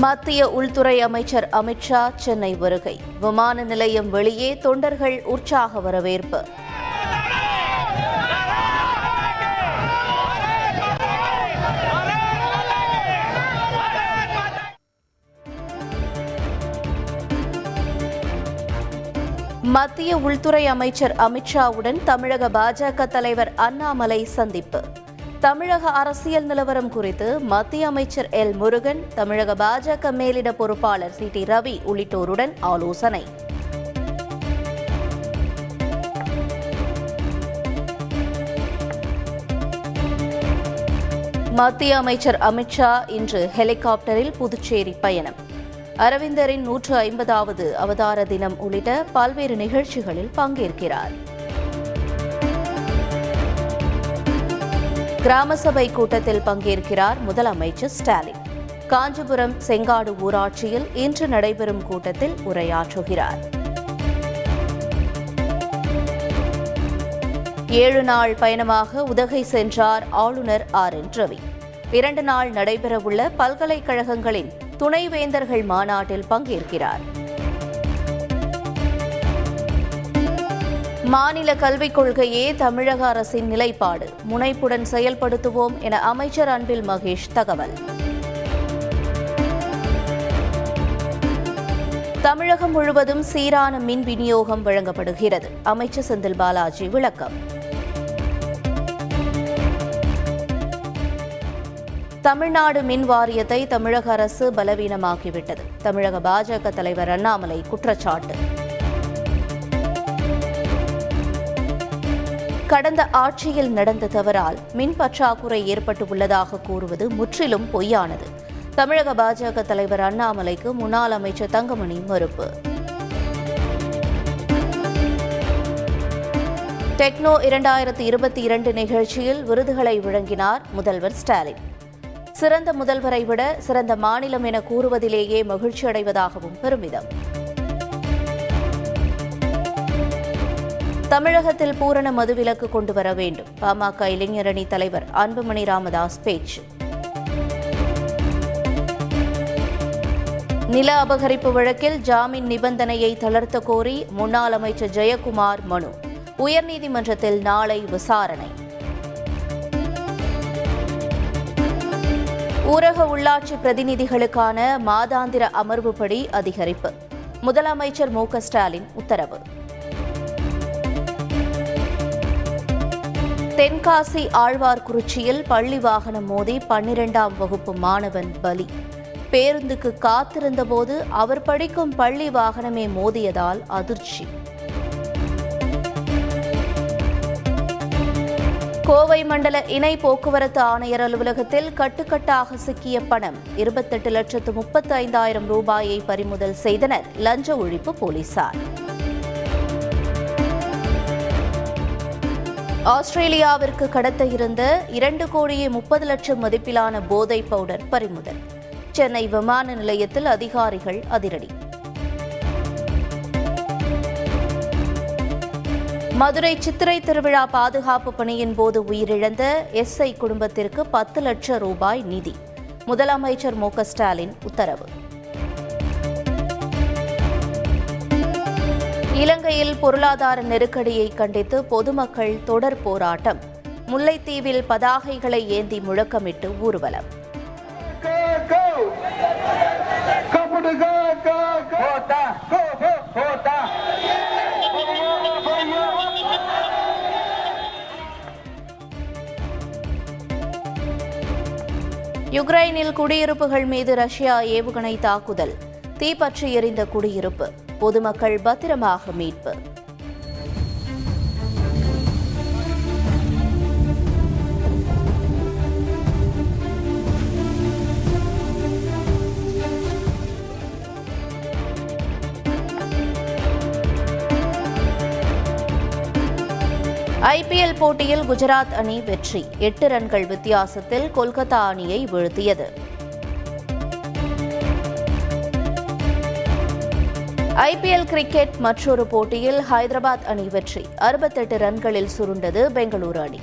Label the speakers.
Speaker 1: மத்திய உள்துறை அமைச்சர் அமித்ஷா சென்னை வருகை. விமான நிலையம் வெளியே தொண்டர்கள் உற்சாக வரவேற்பு. மத்திய உள்துறை அமைச்சர் அமித்ஷாவுடன் தமிழக பாஜக தலைவர் அண்ணாமலை சந்திப்பு. தமிழக அரசியல் நிலவரம் குறித்து மத்திய அமைச்சர் எல். முருகன் தமிழக பாஜக மேலிட பொறுப்பாளர் சி. டி. ரவி உள்ளிட்டோருடன் ஆலோசனை. மத்திய அமைச்சர் அமித்ஷா இன்று ஹெலிகாப்டரில் புதுச்சேரி பயணம். அரவிந்தரின் நூற்று ஐம்பதாவது அவதார தினம் உள்ளிட்ட பல்வேறு நிகழ்ச்சிகளில் பங்கேற்கிறார். கிராம சபை கூட்டத்தில் பங்கேற்கிறார் முதலமைச்சர் ஸ்டாலின். காஞ்சிபுரம் செங்காடு ஊராட்சியில் இன்று நடைபெறும் கூட்டத்தில் உரையாற்றுகிறார். ஏழு நாள் பயணமாக உதகை சென்றார் ஆளுநர் ஆர் என் ரவி. இரண்டு நாள் நடைபெறவுள்ள பல்கலைக்கழகங்களின் துணைவேந்தர்கள் மாநாட்டில் பங்கேற்கிறார். மாநில கல்விக் கொள்கையே தமிழக அரசின் நிலைப்பாடு. முனைப்புடன் செயல்படுத்துவோம் என அமைச்சர் அன்பில் மகேஷ் தகவல். தமிழகம் முழுவதும் சீரான மின் விநியோகம் வழங்கப்படுகிறது. அமைச்சர் செந்தில் பாலாஜி விளக்கம். தமிழ்நாடு மின் வாரியத்தை தமிழக அரசு பலவீனமாக்கிவிட்டது. தமிழக பாஜக தலைவர் அண்ணாமலை குற்றச்சாட்டு. கடந்த ஆட்சியில் நடந்த தவறால் மின் பற்றாக்குறை ஏற்பட்டுள்ளதாக கூறுவது முற்றிலும் பொய்யானது. தமிழக பாஜக தலைவர் அண்ணாமலைக்கு முன்னாள் அமைச்சர் தங்கமணி மறுப்பு. டெக்னோ இரண்டாயிரத்தி இருபத்தி இரண்டு நிகழ்ச்சியில் விருதுகளை வழங்கினார் முதல்வர் ஸ்டாலின். சிறந்த முதல்வரை விட சிறந்த மாநிலம் என கூறுவதிலேயே மகிழ்ச்சி அடைவதாகவும் பெருமிதம். தமிழகத்தில் பூரண மதுவிலக்கு கொண்டு வர வேண்டும். பாமக இளைஞரணி தலைவர் அன்புமணி ராமதாஸ் பேச்சு. நில அபகரிப்பு வழக்கில் ஜாமீன் நிபந்தனையை தளர்த்த கோரி முன்னாள் அமைச்சர் ஜெயக்குமார் மனு. உயர்நீதிமன்றத்தில் நாளை விசாரணை. ஊரக உள்ளாட்சி பிரதிநிதிகளுக்கான மாதாந்திர அமர்வுப்படி அதிகரிப்பு. முதலமைச்சர் மு ஸ்டாலின் உத்தரவு. தென்காசி ஆழ்வார்குறிச்சியில் பள்ளி வாகனம் மோதி பன்னிரெண்டாம் வகுப்பு மாணவன் பலி. பேருந்துக்கு காத்திருந்தபோது அவர் படிக்கும் பள்ளி வாகனமே மோதியதால் அதிர்ச்சி. கோவை மண்டல இணை போக்குவரத்து ஆணையர் அலுவலகத்தில் கட்டுக்கட்டாக சிக்கிய பணம் இருபத்தெட்டு லட்சத்து முப்பத்தைந்தாயிரம் ரூபாயை பறிமுதல் செய்தனர். லஞ்ச ஒழிப்பு போலீசார். ஆஸ்திரேலியாவிற்கு கடத்த இருந்த இரண்டு கோடியே முப்பது லட்சம் மதிப்பிலான போதை பவுடர் பறிமுதல். சென்னை விமான நிலையத்தில் அதிகாரிகள் அதிரடி. மதுரை சித்திரை திருவிழா பாதுகாப்பு பணியின் போது உயிரிழந்த எஸ்ஐ குடும்பத்திற்கு பத்து லட்சம் ரூபாய் நிதி. முதலமைச்சர் மு ஸ்டாலின் உத்தரவு. இலங்கையில் பொருளாதார நெருக்கடியை கண்டித்து பொதுமக்கள் தொடர் போராட்டம். முல்லைத்தீவில் பதாகைகளை ஏந்தி முழக்கமிட்டு ஊர்வலம். யுக்ரைனில் குடியிருப்புகள் மீது ரஷ்யா ஏவுகணை தாக்குதல். தீப்பற்றி எரிந்த குடியிருப்பு. பொதுமக்கள் பத்திரமாக மீட்பு. ஐபிஎல் போட்டியில் குஜராத் அணி வெற்றி. எட்டு ரன்கள் வித்தியாசத்தில் கொல்கத்தா அணியை வீழ்த்தியது. ஐபிஎல் கிரிக்கெட் மற்றொரு போட்டியில் ஹைதராபாத் அணி வெற்றி. அறுபத்தெட்டு ரன்களில் சுருண்டது பெங்களூரு அணி.